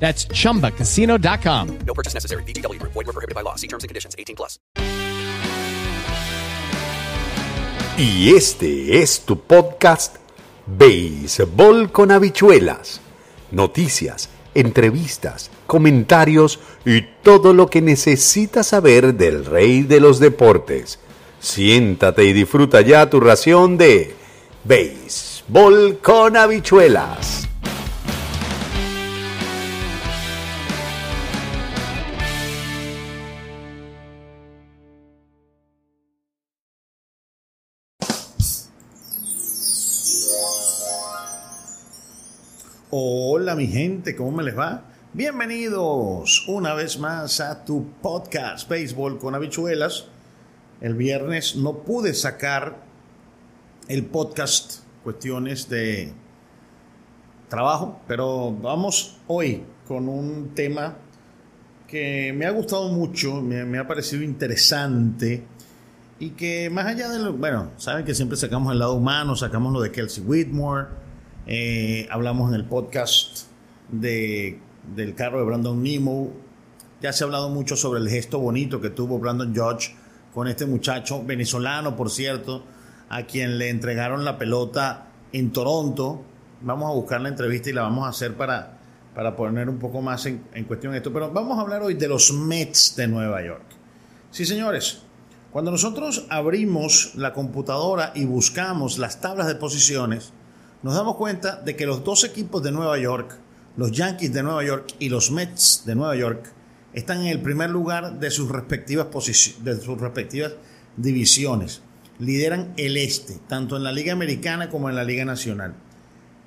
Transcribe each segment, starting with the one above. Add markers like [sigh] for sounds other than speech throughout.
That's chumbacasino.com. No purchase necessary. VGW Group. Void were prohibited by law. See terms and conditions. 18 plus. Y este es tu podcast Béisbol con habichuelas. Noticias, entrevistas, comentarios y todo lo que necesitas saber del rey de los deportes. Siéntate y disfruta ya tu ración de Béisbol con habichuelas. Hola mi gente, ¿cómo me les va? Bienvenidos una vez más a tu podcast Béisbol con habichuelas. El viernes no pude sacar el podcast, cuestiones de trabajo, pero vamos hoy con un tema que me ha gustado mucho, me, me ha parecido interesante y que más allá de lo, bueno, saben que siempre sacamos el lado humano, sacamos lo de Kelsey Whitmore, eh, hablamos en el podcast de, del carro de Brandon Nemo. Ya se ha hablado mucho sobre el gesto bonito que tuvo Brandon Judge con este muchacho venezolano, por cierto, a quien le entregaron la pelota en Toronto. Vamos a buscar la entrevista y la vamos a hacer para, para poner un poco más en cuestión esto. Pero vamos a hablar hoy de los Mets de Nueva York. Sí, señores. Cuando nosotros abrimos la computadora y buscamos las tablas de posiciones, nos damos cuenta de que los dos equipos de Nueva York, los Yankees de Nueva York y los Mets de Nueva York, están en el primer lugar de sus respectivas, de sus respectivas divisiones. Lideran el este, tanto en la Liga Americana como en la Liga Nacional.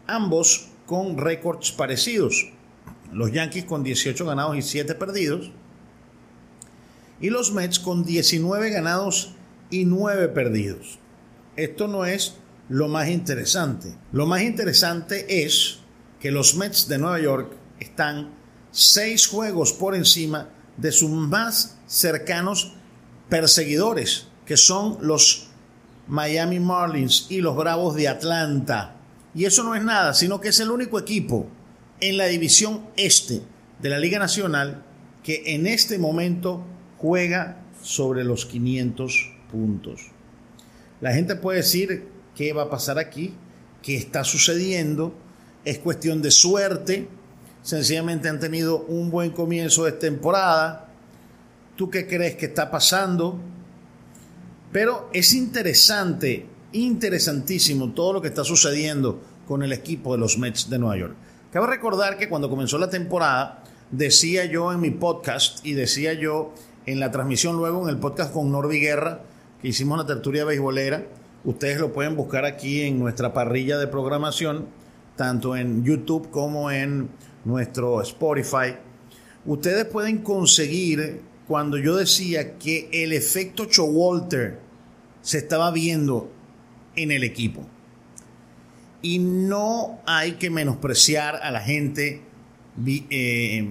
Ambos con récords parecidos. Los Yankees con 18 ganados y 7 perdidos. Y los Mets con 19 ganados y 9 perdidos. Esto no es lo más interesante. Lo más interesante es que los Mets de Nueva York están seis juegos por encima de sus más cercanos perseguidores, que son los Miami Marlins y los Bravos de Atlanta. Y eso no es nada, sino que es el único equipo en la división este de la Liga Nacional que en este momento juega sobre los 500 puntos. La gente puede decir qué va a pasar aquí, qué está sucediendo, es cuestión de suerte, sencillamente han tenido un buen comienzo de temporada, ¿tú qué crees que está pasando? Pero es interesante, interesantísimo todo lo que está sucediendo con el equipo de los Mets de Nueva York. Cabe recordar que cuando comenzó la temporada, decía yo en mi podcast y decía yo en la transmisión luego en el podcast con Norby Guerra, que hicimos la tertulia beisbolera, Ustedes lo pueden buscar aquí en nuestra parrilla de programación, tanto en YouTube como en nuestro Spotify. Ustedes pueden conseguir, cuando yo decía que el efecto Walter se estaba viendo en el equipo. Y no hay que menospreciar a la gente eh,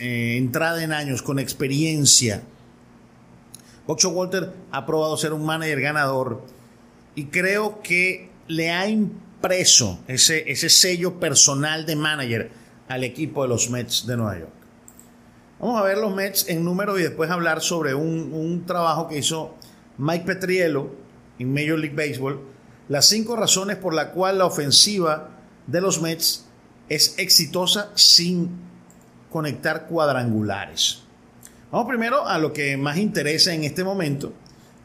eh, entrada en años, con experiencia. Boxo Walter ha probado ser un manager ganador y creo que le ha impreso ese, ese sello personal de manager al equipo de los Mets de Nueva York. Vamos a ver los Mets en número y después hablar sobre un, un trabajo que hizo Mike Petriello en Major League Baseball. Las cinco razones por las cuales la ofensiva de los Mets es exitosa sin conectar cuadrangulares. Vamos primero a lo que más interesa en este momento,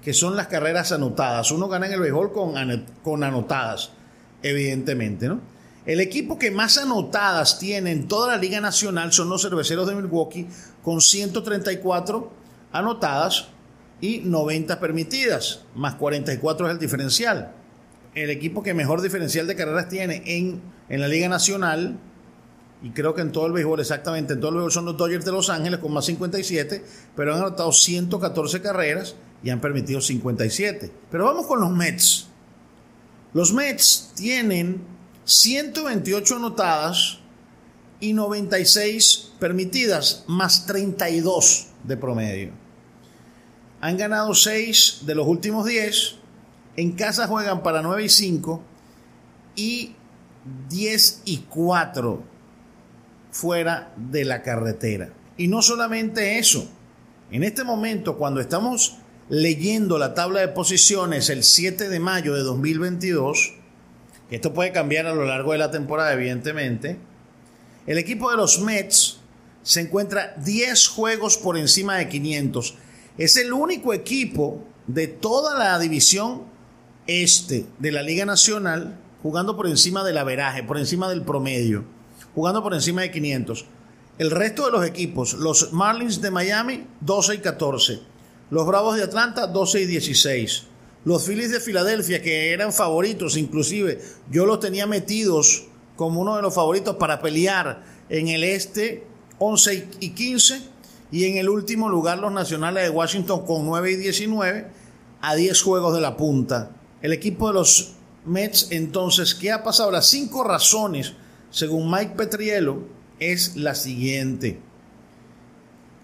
que son las carreras anotadas. Uno gana en el béisbol con, con anotadas, evidentemente, ¿no? El equipo que más anotadas tiene en toda la Liga Nacional son los cerveceros de Milwaukee, con 134 anotadas y 90 permitidas, más 44 es el diferencial. El equipo que mejor diferencial de carreras tiene en, en la Liga Nacional, y creo que en todo el béisbol, exactamente, en todo el béisbol son los Dodgers de Los Ángeles con más 57, pero han anotado 114 carreras y han permitido 57. Pero vamos con los Mets. Los Mets tienen 128 anotadas y 96 permitidas, más 32 de promedio. Han ganado 6 de los últimos 10. En casa juegan para 9 y 5 y 10 y 4 fuera de la carretera. Y no solamente eso. En este momento, cuando estamos leyendo la tabla de posiciones el 7 de mayo de 2022, esto puede cambiar a lo largo de la temporada, evidentemente. El equipo de los Mets se encuentra 10 juegos por encima de 500. Es el único equipo de toda la división este de la Liga Nacional jugando por encima del averaje, por encima del promedio, jugando por encima de 500. El resto de los equipos, los Marlins de Miami, 12 y 14. Los Bravos de Atlanta, 12 y 16. Los Phillies de Filadelfia, que eran favoritos, inclusive yo los tenía metidos como uno de los favoritos para pelear en el este 11 y 15 y en el último lugar los Nacionales de Washington con 9 y 19 a 10 juegos de la punta. El equipo de los Mets entonces, ¿qué ha pasado? Las cinco razones, según Mike Petriello, es la siguiente.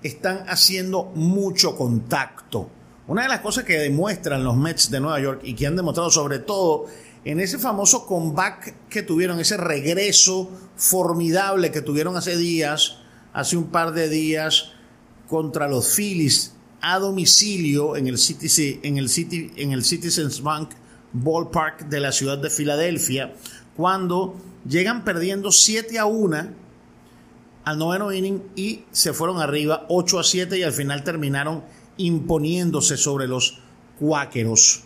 Están haciendo mucho contacto. Una de las cosas que demuestran los Mets de Nueva York y que han demostrado sobre todo en ese famoso comeback que tuvieron, ese regreso formidable que tuvieron hace días, hace un par de días, contra los Phillies a domicilio en el, en el, en el Citizens Bank Ballpark de la ciudad de Filadelfia, cuando llegan perdiendo 7 a 1 al noveno inning y se fueron arriba 8 a 7 y al final terminaron imponiéndose sobre los cuáqueros.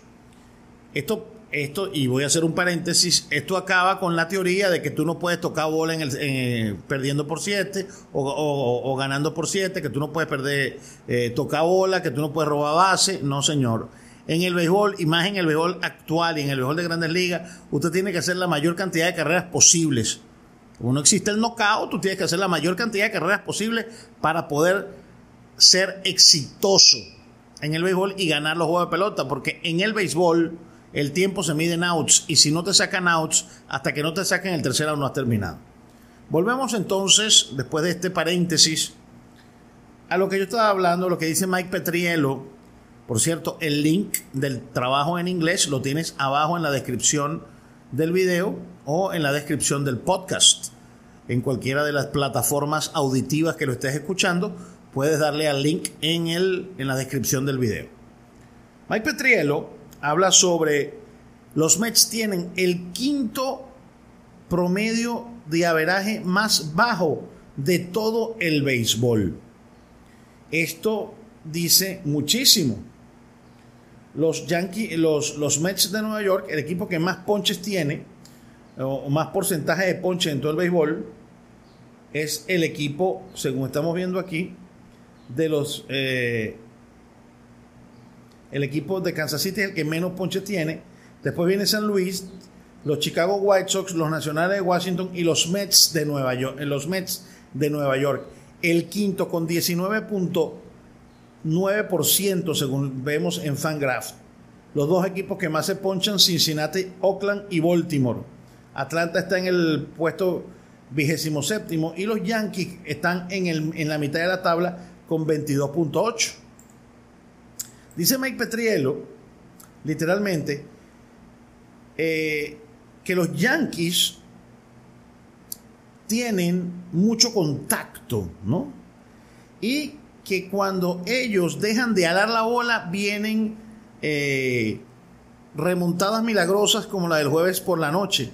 Esto, esto, y voy a hacer un paréntesis, esto acaba con la teoría de que tú no puedes tocar bola en el, perdiendo por 7 o, ganando por 7, que tú no puedes perder, eh, tocar bola, que tú no puedes robar base. No, señor. En el béisbol, y más en el béisbol actual y en el béisbol de grandes ligas, usted tiene que hacer la mayor cantidad de carreras posibles. Como no existe el knockout, tú tienes que hacer la mayor cantidad de carreras posibles para poder ser exitoso en el béisbol y ganar los juegos de pelota, porque en el béisbol el tiempo se mide en outs y si no te sacan outs, hasta que no te saquen el tercer out no has terminado. Volvemos entonces, después de este paréntesis, a lo que yo estaba hablando, lo que dice Mike Petriello. Por cierto, el link del trabajo en inglés lo tienes abajo en la descripción del video o en la descripción del podcast, en cualquiera de las plataformas auditivas que lo estés escuchando puedes darle al link en, el, en la descripción del video. Mike Petriello habla sobre los Mets tienen el quinto promedio de averaje más bajo de todo el béisbol. Esto dice muchísimo. Los Yankees, los, los Mets de Nueva York, el equipo que más ponches tiene, más porcentaje de ponches en todo el béisbol, es el equipo, según estamos viendo aquí, de los... Eh, el equipo de Kansas City es el que menos ponches tiene. Después viene San Luis, los Chicago White Sox, los Nacionales de Washington y los Mets de Nueva York. Eh, los Mets de Nueva York. El quinto con 19.9% según vemos en Fangraph. Los dos equipos que más se ponchan, Cincinnati, Oakland y Baltimore. Atlanta está en el puesto vigésimo séptimo y los Yankees están en, el, en la mitad de la tabla con 22.8. Dice Mike Petriello, literalmente, eh, que los Yankees tienen mucho contacto, ¿no? Y que cuando ellos dejan de alar la bola, vienen eh, remontadas milagrosas como la del jueves por la noche.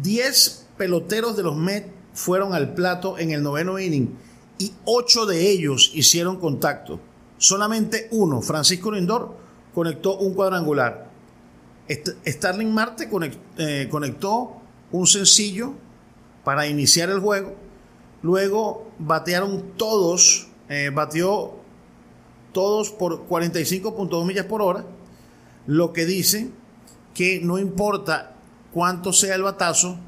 10 peloteros de los Mets fueron al plato en el noveno inning y ocho de ellos hicieron contacto. Solamente uno, Francisco Lindor, conectó un cuadrangular. Starling Marte eh, conectó un sencillo para iniciar el juego. Luego batearon todos, eh, batió todos por 45.2 millas por hora, lo que dice que no importa cuánto sea el batazo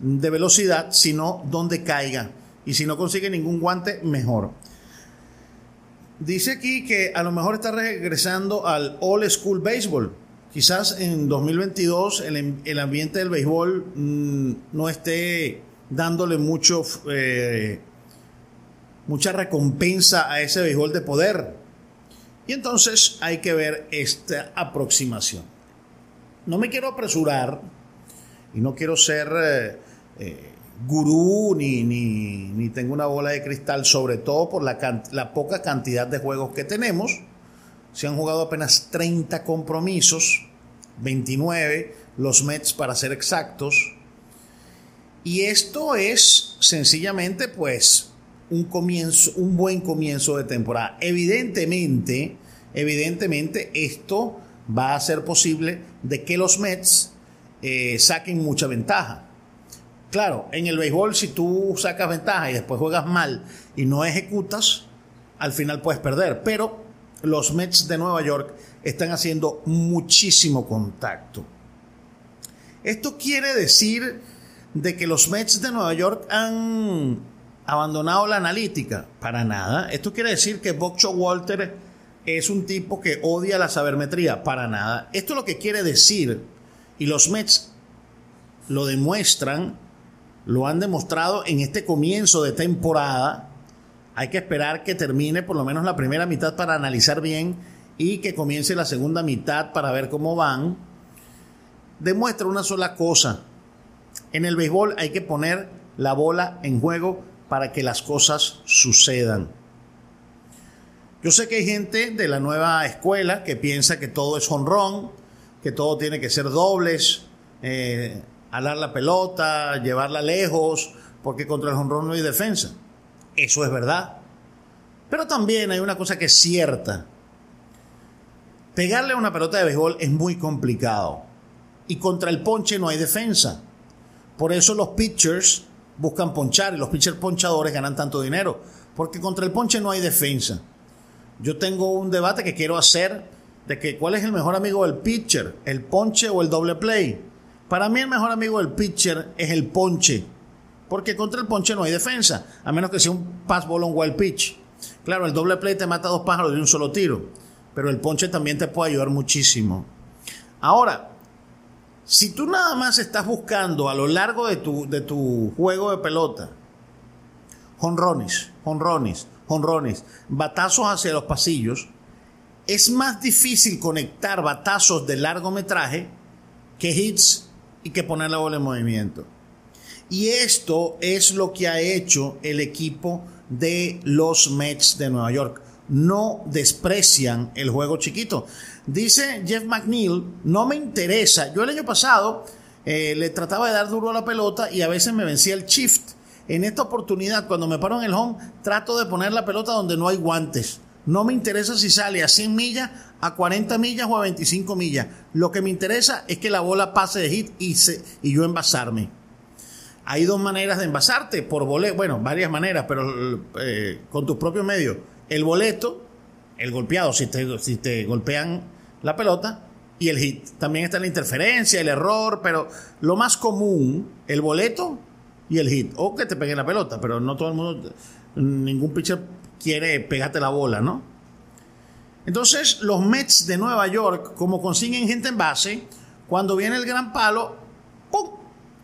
de velocidad, sino dónde caiga. Y si no consigue ningún guante, mejor. Dice aquí que a lo mejor está regresando al All School Baseball. Quizás en 2022 el, ambiente del béisbol mm, no esté dándole mucho, eh, mucha recompensa a ese béisbol de poder. Y entonces hay que ver esta aproximación. No me quiero apresurar y no quiero ser eh, eh, gurú ni, ni, tengo una bola de cristal, sobre todo por la, la poca cantidad de juegos que tenemos. Se han jugado apenas 30 compromisos, 29 los Mets para ser exactos. Y esto es sencillamente pues un comienzo, un buen comienzo de temporada. Evidentemente, evidentemente esto va a ser posible de que los Mets eh, saquen mucha ventaja. Claro, en el béisbol si tú sacas ventaja y después juegas mal y no ejecutas, al final puedes perder. Pero los Mets de Nueva York están haciendo muchísimo contacto. Esto quiere decir de que los Mets de Nueva York han abandonado la analítica. Para nada. Esto quiere decir que Buck Walter es un tipo que odia la sabermetría. Para nada. Esto es lo que quiere decir. Y los Mets lo demuestran lo han demostrado en este comienzo de temporada. Hay que esperar que termine por lo menos la primera mitad para analizar bien y que comience la segunda mitad para ver cómo van. Demuestra una sola cosa. En el béisbol hay que poner la bola en juego para que las cosas sucedan. Yo sé que hay gente de la nueva escuela que piensa que todo es honrón, que todo tiene que ser dobles, eh, alar la pelota, llevarla lejos, porque contra el jonrón no hay defensa. Eso es verdad. Pero también hay una cosa que es cierta. Pegarle a una pelota de béisbol es muy complicado. Y contra el ponche no hay defensa. Por eso los pitchers buscan ponchar y los pitchers ponchadores ganan tanto dinero. Porque contra el ponche no hay defensa. Yo tengo un debate que quiero hacer de que cuál es el mejor amigo del pitcher, el ponche o el doble play. Para mí el mejor amigo del pitcher es el ponche, porque contra el ponche no hay defensa, a menos que sea un pass ball on wild pitch. Claro, el doble play te mata dos pájaros de un solo tiro, pero el ponche también te puede ayudar muchísimo. Ahora, si tú nada más estás buscando a lo largo de tu, de tu juego de pelota, jonrones, jonrones, jonrones, batazos hacia los pasillos, es más difícil conectar batazos de largometraje que hits y que poner la bola en movimiento. Y esto es lo que ha hecho el equipo de los Mets de Nueva York. No desprecian el juego chiquito. Dice Jeff McNeil, no me interesa. Yo el año pasado eh, le trataba de dar duro a la pelota y a veces me vencía el shift. En esta oportunidad, cuando me paro en el home, trato de poner la pelota donde no hay guantes. No me interesa si sale a 100 millas, a 40 millas o a 25 millas. Lo que me interesa es que la bola pase de hit y, yo envasarme. Hay dos maneras de envasarte, por boleto, bueno, varias maneras, pero eh, con tus propios medios. El boleto, el golpeado, si te, si te golpean la pelota, y el hit. También está la interferencia, el error, pero lo más común, el boleto y el hit. O que te peguen la pelota, pero no todo el mundo, ningún pitcher quiere pegarte la bola, ¿no? Entonces, los Mets de Nueva York, como consiguen gente en base, cuando viene el gran palo, ¡pum!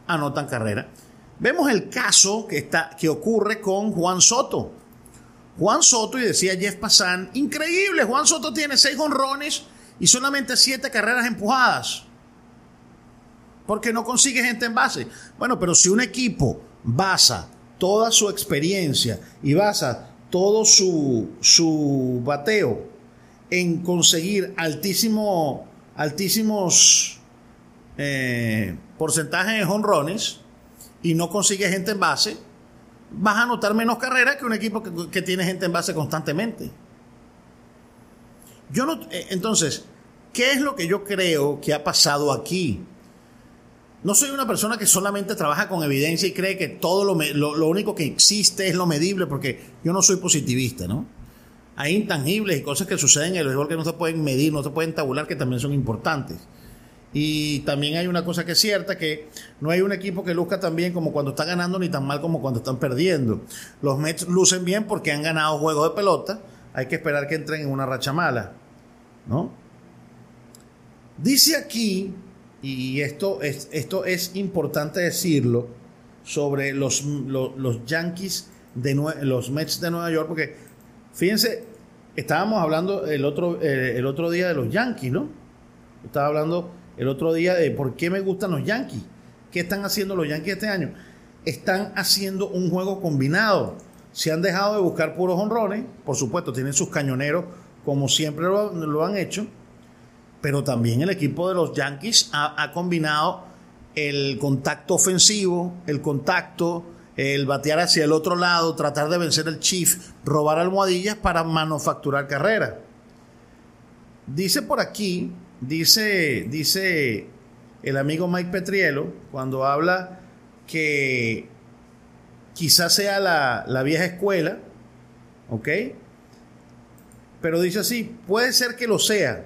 anotan carrera. Vemos el caso que, está, que ocurre con Juan Soto. Juan Soto, y decía Jeff Passan, increíble, Juan Soto tiene seis honrones y solamente siete carreras empujadas. Porque no consigue gente en base. Bueno, pero si un equipo basa toda su experiencia y basa todo su, su bateo en conseguir altísimo, altísimos eh, porcentajes de honrones y no consigue gente en base, vas a anotar menos carreras que un equipo que, que tiene gente en base constantemente. Yo no, eh, entonces, ¿qué es lo que yo creo que ha pasado aquí? No soy una persona que solamente trabaja con evidencia y cree que todo lo, lo, lo único que existe es lo medible, porque yo no soy positivista, ¿no? Hay intangibles y cosas que suceden en el béisbol que no se pueden medir, no se pueden tabular, que también son importantes. Y también hay una cosa que es cierta, que no hay un equipo que luzca tan bien como cuando está ganando, ni tan mal como cuando están perdiendo. Los Mets lucen bien porque han ganado juegos de pelota, hay que esperar que entren en una racha mala, ¿no? Dice aquí, y esto es, esto es importante decirlo, sobre los, los, los Yankees de los Mets de Nueva York, porque fíjense, estábamos hablando el otro, eh, el otro día de los Yankees, ¿no? Estaba hablando el otro día de por qué me gustan los Yankees. ¿Qué están haciendo los Yankees este año? Están haciendo un juego combinado. Se han dejado de buscar puros honrones, por supuesto, tienen sus cañoneros como siempre lo, lo han hecho, pero también el equipo de los Yankees ha, combinado el contacto ofensivo, el contacto, el batear hacia el otro lado, tratar de vencer el Chief, robar almohadillas para manufacturar carrera. Dice por aquí, dice, dice el amigo Mike Petriello, cuando habla que quizás sea la, la vieja escuela, ¿ok? Pero dice así, puede ser que lo sea,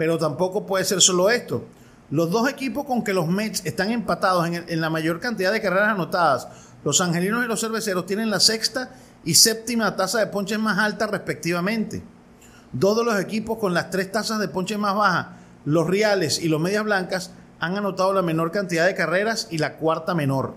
pero tampoco puede ser solo esto. Los dos equipos con que los Mets están empatados en, en la mayor cantidad de carreras anotadas, los angelinos y los cerveceros, tienen la sexta y séptima tasa de ponches más alta respectivamente. Dos de los equipos con las tres tasas de ponches más bajas, los Reales y los Medias Blancas, han anotado la menor cantidad de carreras y la cuarta menor.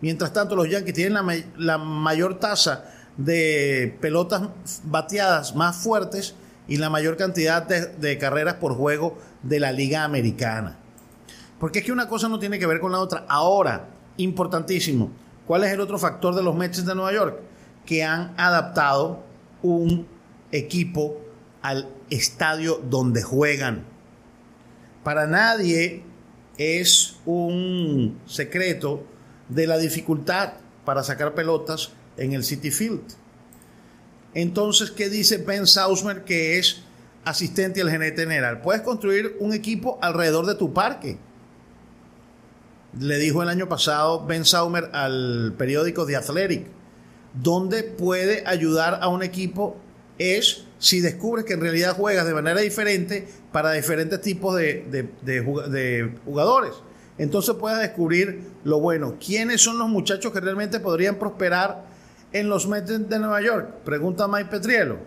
Mientras tanto, los Yankees tienen la, la mayor tasa de pelotas bateadas más fuertes y la mayor cantidad de, carreras por juego de la Liga Americana. Porque es que una cosa no tiene que ver con la otra. Ahora, importantísimo, ¿cuál es el otro factor de los Mets de Nueva York? Que han adaptado un equipo al estadio donde juegan. Para nadie es un secreto de la dificultad para sacar pelotas en el City Field. Entonces, ¿qué dice Ben Sausmer que es asistente al gerente general? Puedes construir un equipo alrededor de tu parque. Le dijo el año pasado Ben Saumer al periódico The Athletic. Donde puede ayudar a un equipo es si descubres que en realidad juegas de manera diferente para diferentes tipos de jugadores. Entonces puedes descubrir lo bueno. ¿Quiénes son los muchachos que realmente podrían prosperar en los Mets de Nueva York? Pregunta Mike Petriello.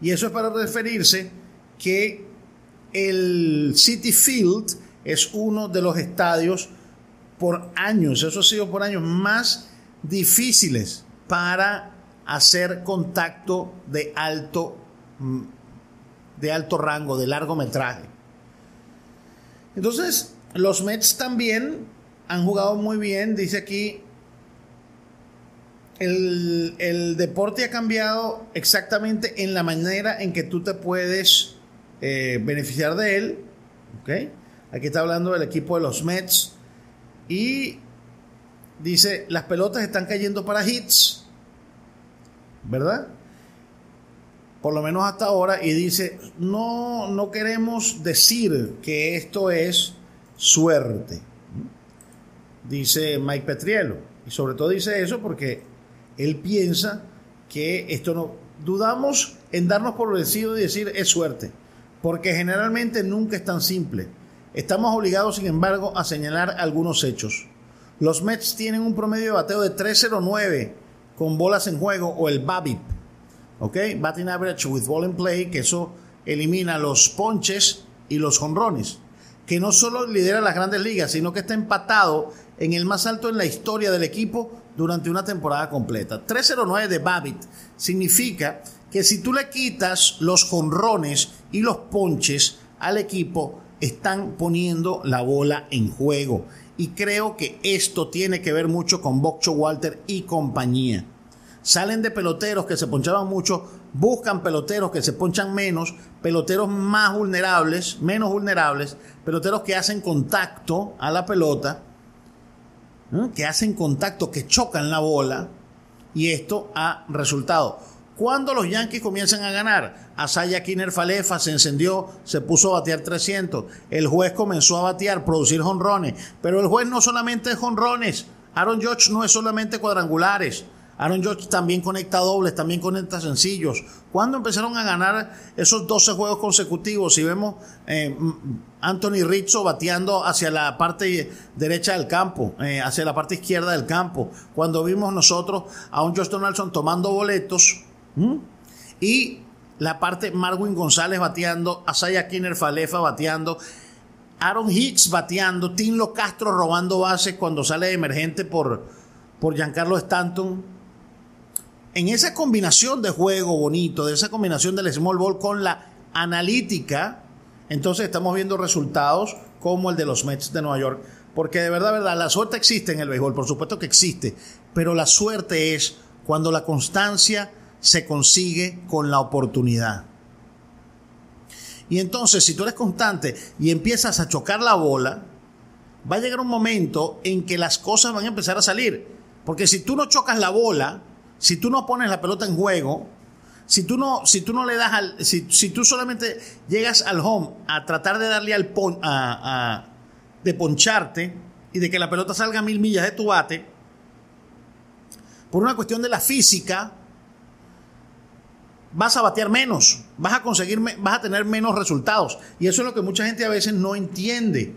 Y eso es para referirse que el City Field es uno de los estadios por años, eso ha sido por años más difíciles para hacer contacto de alto mm, de alto rango, de largometraje. Entonces, los Mets también han jugado muy bien, dice aquí el, el deporte ha cambiado exactamente en la manera en que tú te puedes eh, beneficiar de él. ¿ok? Aquí está hablando del equipo de los Mets. Y dice, las pelotas están cayendo para hits. ¿Verdad? Por lo menos hasta ahora. Y dice, no, no queremos decir que esto es suerte. Dice Mike Petriello. Y sobre todo dice eso porque él piensa que esto no... Dudamos en darnos por vencido y decir es suerte, porque generalmente nunca es tan simple. Estamos obligados, sin embargo, a señalar algunos hechos. Los Mets tienen un promedio de bateo de 309 con bolas en juego o el BABIP, ¿ok? Batting Average with Ball in Play, que eso elimina los ponches y los jonrones, que no solo lidera las grandes ligas, sino que está empatado en el más alto en la historia del equipo durante una temporada completa. 309 de Babbitt significa que si tú le quitas los jonrones y los ponches al equipo, están poniendo la bola en juego. Y creo que esto tiene que ver mucho con Boxo Walter y compañía. Salen de peloteros que se ponchaban mucho, buscan peloteros que se ponchan menos, peloteros más vulnerables, menos vulnerables, peloteros que hacen contacto a la pelota que hacen contacto, que chocan la bola, y esto ha resultado. Cuando los Yankees comienzan a ganar, Asaya Kiner Falefa se encendió, se puso a batear 300. El juez comenzó a batear, producir jonrones. Pero el juez no solamente es jonrones. Aaron Judge no es solamente cuadrangulares. Aaron Judge también conecta dobles, también conecta sencillos. Cuando empezaron a ganar esos 12 juegos consecutivos, si vemos eh, Anthony Rizzo bateando hacia la parte derecha del campo, eh, hacia la parte izquierda del campo, cuando vimos nosotros a un Josh Donaldson tomando boletos, y la parte Marwin González bateando, Asaya Kinner Falefa bateando, Aaron Hicks bateando, Tinlo Castro robando bases cuando sale de emergente por, por Giancarlo Stanton. En esa combinación de juego bonito, de esa combinación del small ball con la analítica, entonces estamos viendo resultados como el de los Mets de Nueva York. Porque de verdad, verdad, la suerte existe en el béisbol, por supuesto que existe, pero la suerte es cuando la constancia se consigue con la oportunidad. Y entonces, si tú eres constante y empiezas a chocar la bola, va a llegar un momento en que las cosas van a empezar a salir. Porque si tú no chocas la bola, si tú no pones la pelota en juego, si tú no, si tú no le das al, si, tú solamente llegas al home a tratar de darle al pon, a, a, de poncharte y de que la pelota salga a mil millas de tu bate, por una cuestión de la física, vas a batear menos, vas a conseguir, vas a tener menos resultados. Y eso es lo que mucha gente a veces no entiende.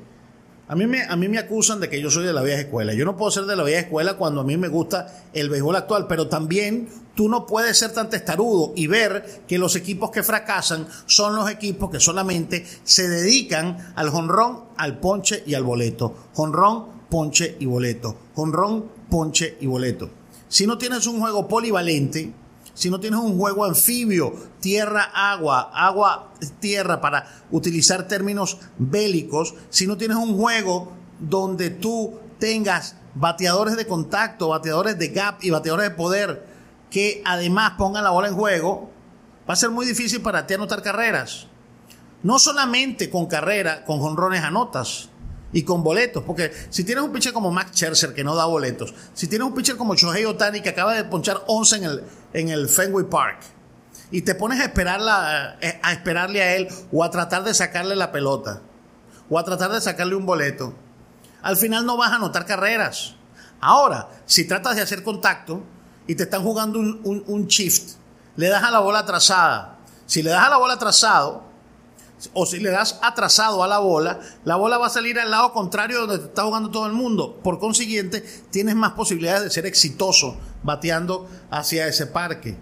A mí, me, a mí me acusan de que yo soy de la vieja escuela. Yo no puedo ser de la vieja escuela cuando a mí me gusta el béisbol actual, pero también tú no puedes ser tan testarudo y ver que los equipos que fracasan son los equipos que solamente se dedican al jonrón, al ponche y al boleto. Jonrón, ponche y boleto. Jonrón, ponche y boleto. Si no tienes un juego polivalente, si no tienes un juego anfibio, tierra, agua, agua, tierra, para utilizar términos bélicos, si no tienes un juego donde tú tengas bateadores de contacto, bateadores de gap y bateadores de poder que además pongan la bola en juego, va a ser muy difícil para ti anotar carreras. No solamente con carrera, con jonrones anotas y con boletos, porque si tienes un pitcher como Max Scherzer que no da boletos, si tienes un pitcher como Shohei Otani que acaba de ponchar 11 en el, en el Fenway Park y te pones a, esperarla, eh, a esperarle a él o a tratar de sacarle la pelota o a tratar de sacarle un boleto, al final no vas a anotar carreras. Ahora, si tratas de hacer contacto y te están jugando un, un, shift, le das a la bola atrasada. Si le das a la bola atrasado, o si le das atrasado a la bola, la bola va a salir al lado contrario donde está jugando todo el mundo. Por consiguiente, tienes más posibilidades de ser exitoso bateando hacia ese parque.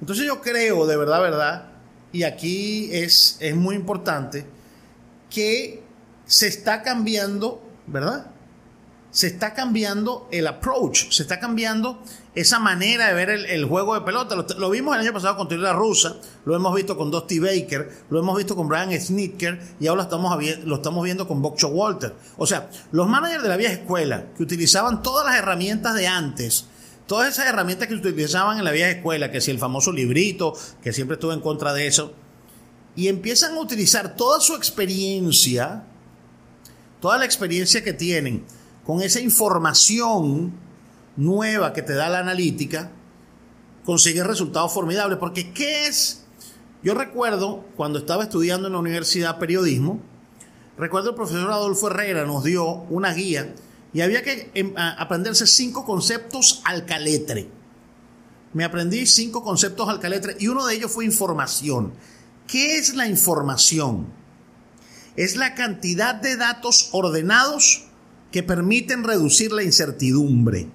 Entonces yo creo, de verdad, verdad, y aquí es, es muy importante, que se está cambiando, ¿verdad? Se está cambiando el approach, se está cambiando esa manera de ver el, juego de pelota. Lo, lo, vimos el año pasado con la Rusa, lo hemos visto con Dusty Baker, lo hemos visto con Brian Snitker y ahora lo estamos, lo estamos viendo con Boxo Walter. O sea, los managers de la vieja escuela que utilizaban todas las herramientas de antes, todas esas herramientas que utilizaban en la vieja escuela, que si el famoso librito, que siempre estuve en contra de eso, y empiezan a utilizar toda su experiencia, toda la experiencia que tienen con esa información nueva que te da la analítica, consigues resultados formidables. Porque ¿qué es? Yo recuerdo cuando estaba estudiando en la universidad periodismo, recuerdo el profesor Adolfo Herrera nos dio una guía y había que em, aprenderse cinco conceptos al caletre. Me aprendí cinco conceptos al caletre y uno de ellos fue información. ¿Qué es la información? Es la cantidad de datos ordenados que permiten reducir la incertidumbre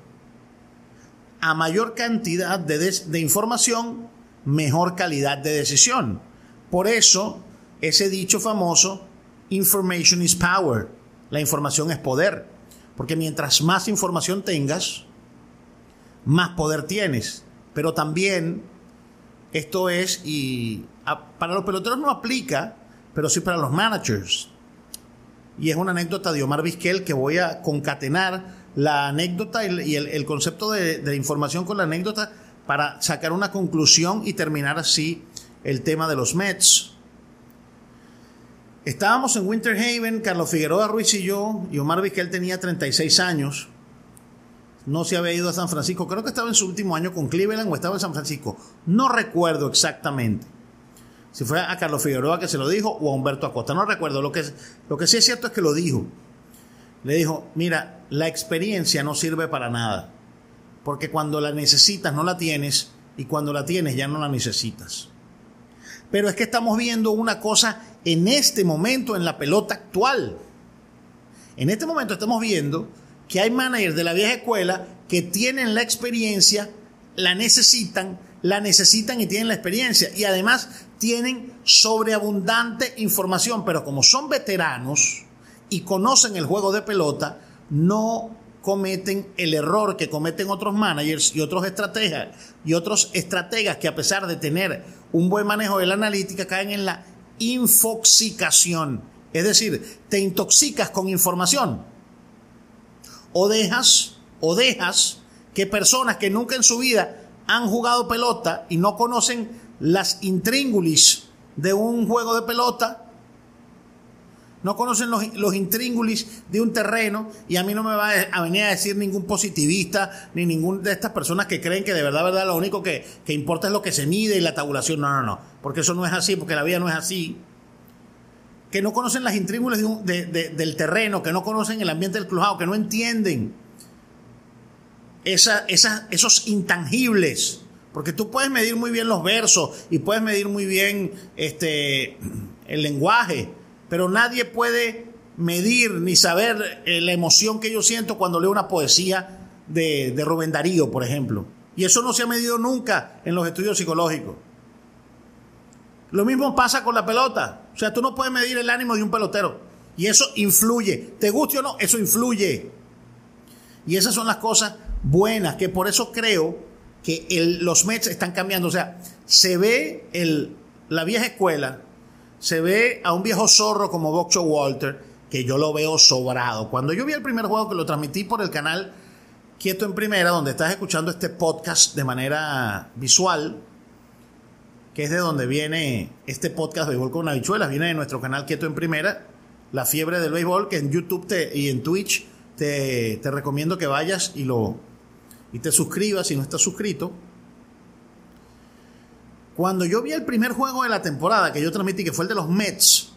a mayor cantidad de, de, información, mejor calidad de decisión. Por eso, ese dicho famoso, information is power, la información es poder, porque mientras más información tengas, más poder tienes. Pero también esto es, y para los peloteros no aplica, pero sí para los managers. Y es una anécdota de Omar Vizquel que voy a concatenar la anécdota y el, concepto de, de, información con la anécdota para sacar una conclusión y terminar así el tema de los Mets. Estábamos en Winter Haven, Carlos Figueroa Ruiz y yo, y Omar Vizquel tenía 36 años, no se había ido a San Francisco. Creo que estaba en su último año con Cleveland o estaba en San Francisco. No recuerdo exactamente. Si fue a Carlos Figueroa que se lo dijo o a Humberto Acosta. No recuerdo. Lo que, lo que sí es cierto es que lo dijo. Le dijo, mira, la experiencia no sirve para nada. Porque cuando la necesitas no la tienes y cuando la tienes ya no la necesitas. Pero es que estamos viendo una cosa en este momento en la pelota actual. En este momento estamos viendo que hay managers de la vieja escuela que tienen la experiencia, la necesitan, la necesitan y tienen la experiencia. Y además tienen sobreabundante información, pero como son veteranos y conocen el juego de pelota, no cometen el error que cometen otros managers y otros estrategas y otros estrategas que a pesar de tener un buen manejo de la analítica caen en la infoxicación. Es decir, te intoxicas con información. O dejas, o dejas que personas que nunca en su vida han jugado pelota y no conocen las intríngulis de un juego de pelota, no conocen los, intríngulis de un terreno y a mí no me va a venir a decir ningún positivista ni ninguna de estas personas que creen que de verdad, verdad, lo único que, importa es lo que se mide y la tabulación. No, no, no, porque eso no es así, porque la vida no es así. Que no conocen las intríngulis del terreno, que no conocen el ambiente del clubhouse, que no entienden esa, esos intangibles. Porque tú puedes medir muy bien los versos y puedes medir muy bien este, el lenguaje, pero nadie puede medir ni saber eh, la emoción que yo siento cuando leo una poesía de, de Rubén Darío, por ejemplo. Y eso no se ha medido nunca en los estudios psicológicos. Lo mismo pasa con la pelota. O sea, tú no puedes medir el ánimo de un pelotero. Y eso influye. Te guste o no, eso influye. Y esas son las cosas buenas, que por eso creo que los Mets están cambiando. O sea, se ve el, la vieja escuela se ve a un viejo zorro como Boxo Walter, que yo lo veo sobrado. Cuando yo vi el primer juego que lo transmití por el canal Quieto en Primera, donde estás escuchando este podcast de manera visual, que es de donde viene este podcast de Béisbol con habichuelas, viene de nuestro canal Quieto en Primera, La Fiebre del Béisbol, que en YouTube y en Twitch te, te recomiendo que vayas y, lo, y te suscribas si no estás suscrito cuando yo vi el primer juego de la temporada que yo transmití, que fue el de los Mets,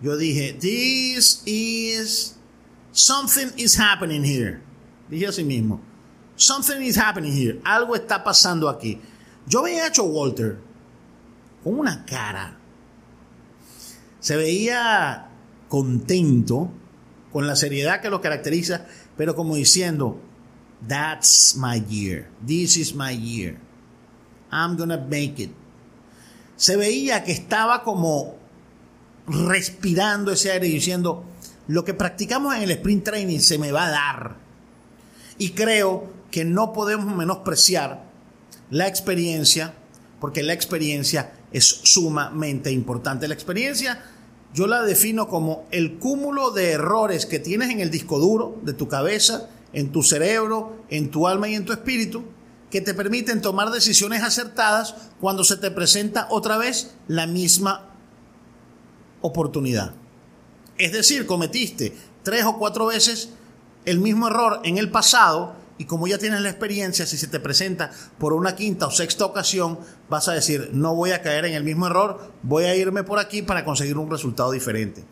yo dije, this is, something is happening here. Dije así mismo, something is happening here. Algo está pasando aquí. Yo veía hecho Walter con una cara. Se veía contento, con la seriedad que lo caracteriza, pero como diciendo, that's my year, this is my year. I'm gonna make it. Se veía que estaba como respirando ese aire y diciendo, lo que practicamos en el sprint training se me va a dar. Y creo que no podemos menospreciar la experiencia, porque la experiencia es sumamente importante. La experiencia yo la defino como el cúmulo de errores que tienes en el disco duro de tu cabeza, en tu cerebro, en tu alma y en tu espíritu, que te permiten tomar decisiones acertadas cuando se te presenta otra vez la misma oportunidad. Es decir, cometiste tres o cuatro veces el mismo error en el pasado y como ya tienes la experiencia, si se te presenta por una quinta o sexta ocasión, vas a decir, no voy a caer en el mismo error, voy a irme por aquí para conseguir un resultado diferente.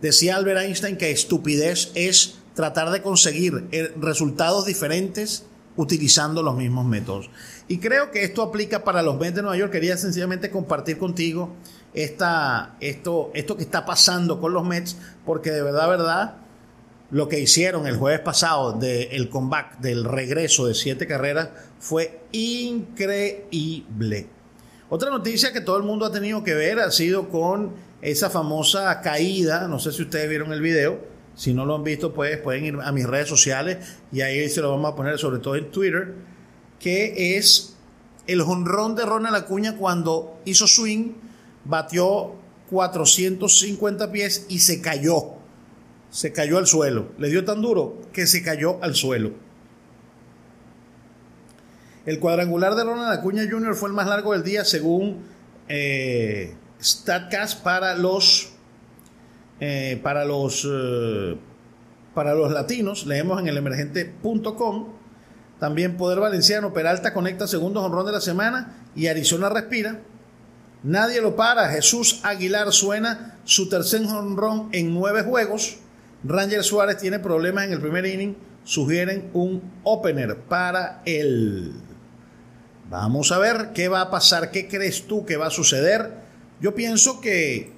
Decía Albert Einstein que estupidez es tratar de conseguir eh, resultados diferentes utilizando los mismos métodos. Y creo que esto aplica para los Mets de Nueva York. Quería sencillamente compartir contigo esta, esto, esto que está pasando con los Mets, porque de verdad, verdad, lo que hicieron el jueves pasado del comeback, del regreso de siete carreras, fue increíble. Otra noticia que todo el mundo ha tenido que ver ha sido con esa famosa caída, no sé si ustedes vieron el video, si no lo han visto, pues pueden ir a mis redes sociales y ahí se lo vamos a poner, sobre todo en Twitter, que es el jonrón de Ronald Acuña cuando hizo swing, batió 450 pies y se cayó. Se cayó al suelo. Le dio tan duro que se cayó al suelo. El cuadrangular de Ronald Acuña Jr. fue el más largo del día según eh, StatCast para los eh, para los eh, para los latinos, leemos en el emergente.com. También Poder Valenciano, Peralta conecta segundo honrón de la semana y Arizona respira. Nadie lo para. Jesús Aguilar suena su tercer honrón en nueve juegos. Ranger Suárez tiene problemas en el primer inning. Sugieren un opener para él. Vamos a ver qué va a pasar. ¿Qué crees tú que va a suceder? Yo pienso que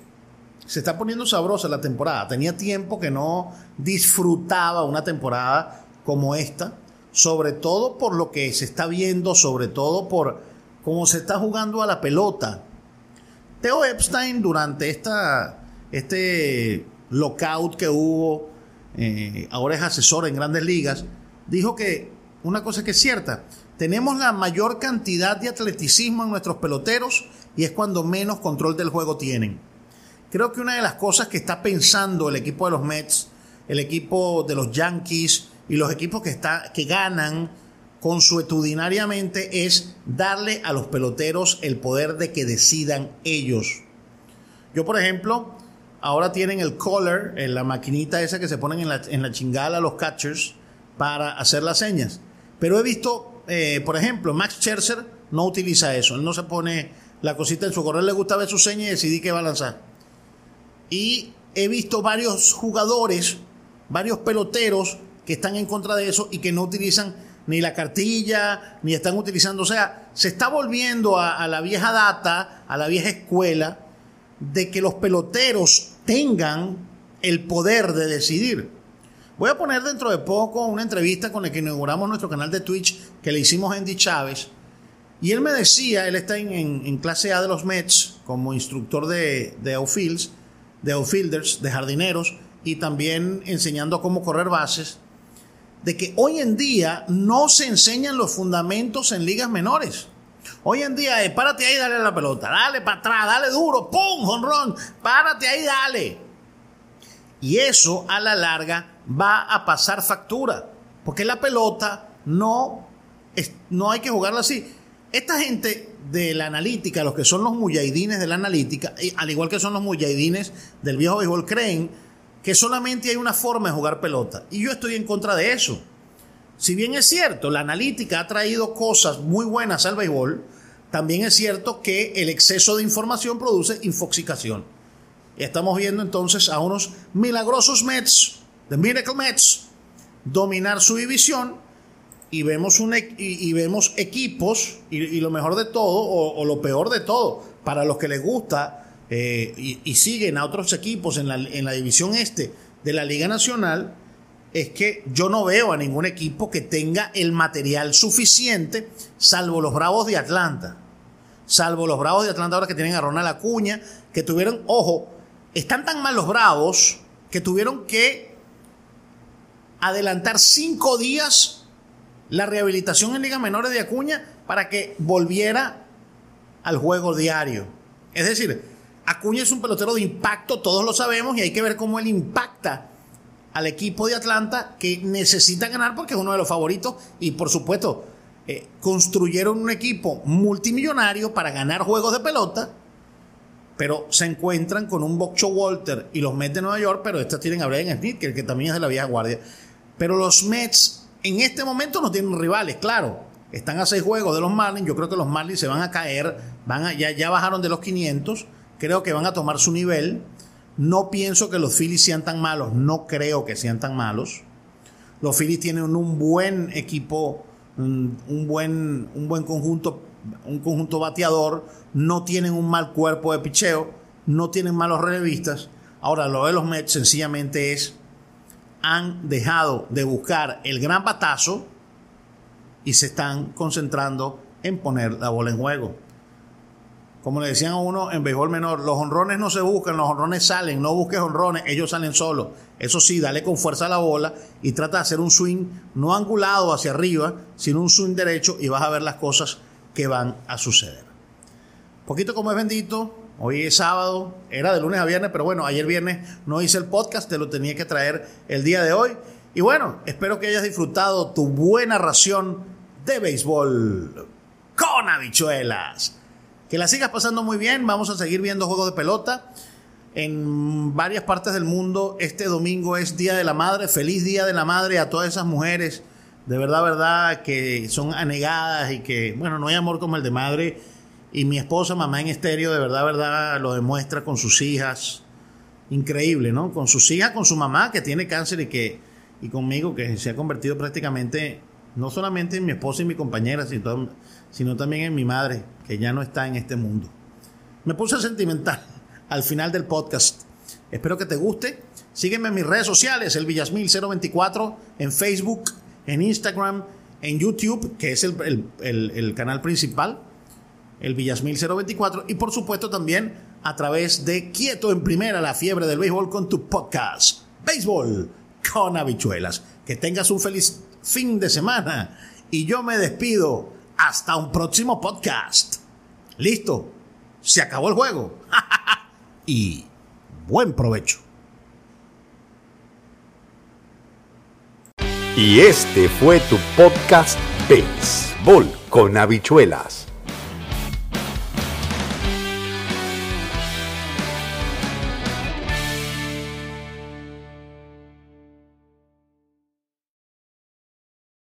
se está poniendo sabrosa la temporada. Tenía tiempo que no disfrutaba una temporada como esta, sobre todo por lo que se está viendo, sobre todo por cómo se está jugando a la pelota. Theo Epstein durante esta, este lockout que hubo, eh, ahora es asesor en grandes ligas, dijo que una cosa que es cierta, tenemos la mayor cantidad de atleticismo en nuestros peloteros y es cuando menos control del juego tienen. Creo que una de las cosas que está pensando el equipo de los Mets, el equipo de los Yankees y los equipos que, está, que ganan consuetudinariamente es darle a los peloteros el poder de que decidan ellos. Yo, por ejemplo, ahora tienen el collar, la maquinita esa que se ponen en la, en la chingala los catchers para hacer las señas. Pero he visto, eh, por ejemplo, Max Scherzer no utiliza eso. Él no se pone la cosita en su correo, le gusta ver su seña y decidir qué va a lanzar. Y he visto varios jugadores, varios peloteros que están en contra de eso y que no utilizan ni la cartilla, ni están utilizando, o sea, se está volviendo a, la vieja data, a la vieja escuela, de que los peloteros tengan el poder de decidir. Voy a poner dentro de poco una entrevista con el que inauguramos nuestro canal de Twitch que le hicimos a Andy Chávez. Y él me decía, él está en, clase A de los Mets como instructor de, de de outfielders, de jardineros, y también enseñando cómo correr bases, de que hoy en día no se enseñan los fundamentos en ligas menores. Hoy en día es párate ahí, dale a la pelota, dale para atrás, dale duro, pum, jonrón, párate ahí, dale. Y eso a la larga va a pasar factura, porque la pelota no, no hay que jugarla así. Esta gente de la analítica, los que son los muyahidines de la analítica, al igual que son los muyahidines del viejo béisbol, creen que solamente hay una forma de jugar pelota. Y yo estoy en contra de eso. Si bien es cierto, la analítica ha traído cosas muy buenas al béisbol, también es cierto que el exceso de información produce infoxicación. Y estamos viendo entonces a unos milagrosos Mets, de Miracle Mets, dominar su división y vemos, un, y, y vemos equipos, y, lo mejor de todo, o, o, lo peor de todo, para los que les gusta eh, y, y, siguen a otros equipos en la, en la división este de la Liga Nacional, es que yo no veo a ningún equipo que tenga el material suficiente, salvo los Bravos de Atlanta. Salvo los Bravos de Atlanta ahora que tienen a Ronald Acuña, que tuvieron, ojo, están tan mal los Bravos que tuvieron que adelantar cinco días la rehabilitación en ligas menores de Acuña para que volviera al juego diario. Es decir, Acuña es un pelotero de impacto, todos lo sabemos, y hay que ver cómo él impacta al equipo de Atlanta que necesita ganar porque es uno de los favoritos y por supuesto eh, construyeron un equipo multimillonario para ganar juegos de pelota, pero se encuentran con un Boxo Walter y los Mets de Nueva York, pero estos tienen a Brian Smith, que también es de la vieja guardia. Pero los Mets en este momento no tienen rivales, claro. Están a seis juegos de los Marlins. Yo creo que los Marlins se van a caer. Van a, ya, ya bajaron de los 500. Creo que van a tomar su nivel. No pienso que los Phillies sean tan malos. No creo que sean tan malos. Los Phillies tienen un buen equipo, un, buen, un buen conjunto, un conjunto bateador. No tienen un mal cuerpo de picheo. No tienen malos relevistas. Ahora, lo de los Mets sencillamente es han dejado de buscar el gran batazo y se están concentrando en poner la bola en juego. Como le decían a uno en béisbol menor, los honrones no se buscan, los honrones salen, no busques honrones, ellos salen solos. Eso sí, dale con fuerza a la bola y trata de hacer un swing no angulado hacia arriba, sino un swing derecho y vas a ver las cosas que van a suceder. Poquito como es bendito, Hoy es sábado, era de lunes a viernes, pero bueno, ayer viernes no hice el podcast, te lo tenía que traer el día de hoy. Y bueno, espero que hayas disfrutado tu buena ración de béisbol con habichuelas. Que la sigas pasando muy bien, vamos a seguir viendo juegos de pelota. en varias partes del mundo este domingo es Día de la Madre. Feliz Día de la Madre a todas esas mujeres, de verdad, verdad, que son anegadas y que, bueno, no hay amor como el de madre. Y mi esposa, mamá en estéreo, de verdad, verdad, lo demuestra con sus hijas. Increíble, ¿no? Con sus hijas, con su mamá que tiene cáncer y que, y conmigo, que se ha convertido prácticamente, no solamente en mi esposa y mi compañera, sino, sino también en mi madre, que ya no está en este mundo. Me puse sentimental [laughs] al final del podcast. Espero que te guste. Sígueme en mis redes sociales, el Villasmil024, en Facebook, en Instagram, en YouTube, que es el, el, el canal principal, el Villasmil024, y por supuesto también a través de Quieto en Primera, la fiebre del béisbol con tu podcast, Béisbol con habichuelas. Que tengas un feliz fin de semana y yo me despido. Hasta un próximo podcast. Listo. Se acabó el juego. [laughs] y buen provecho. Y este fue tu podcast Béisbol con habichuelas.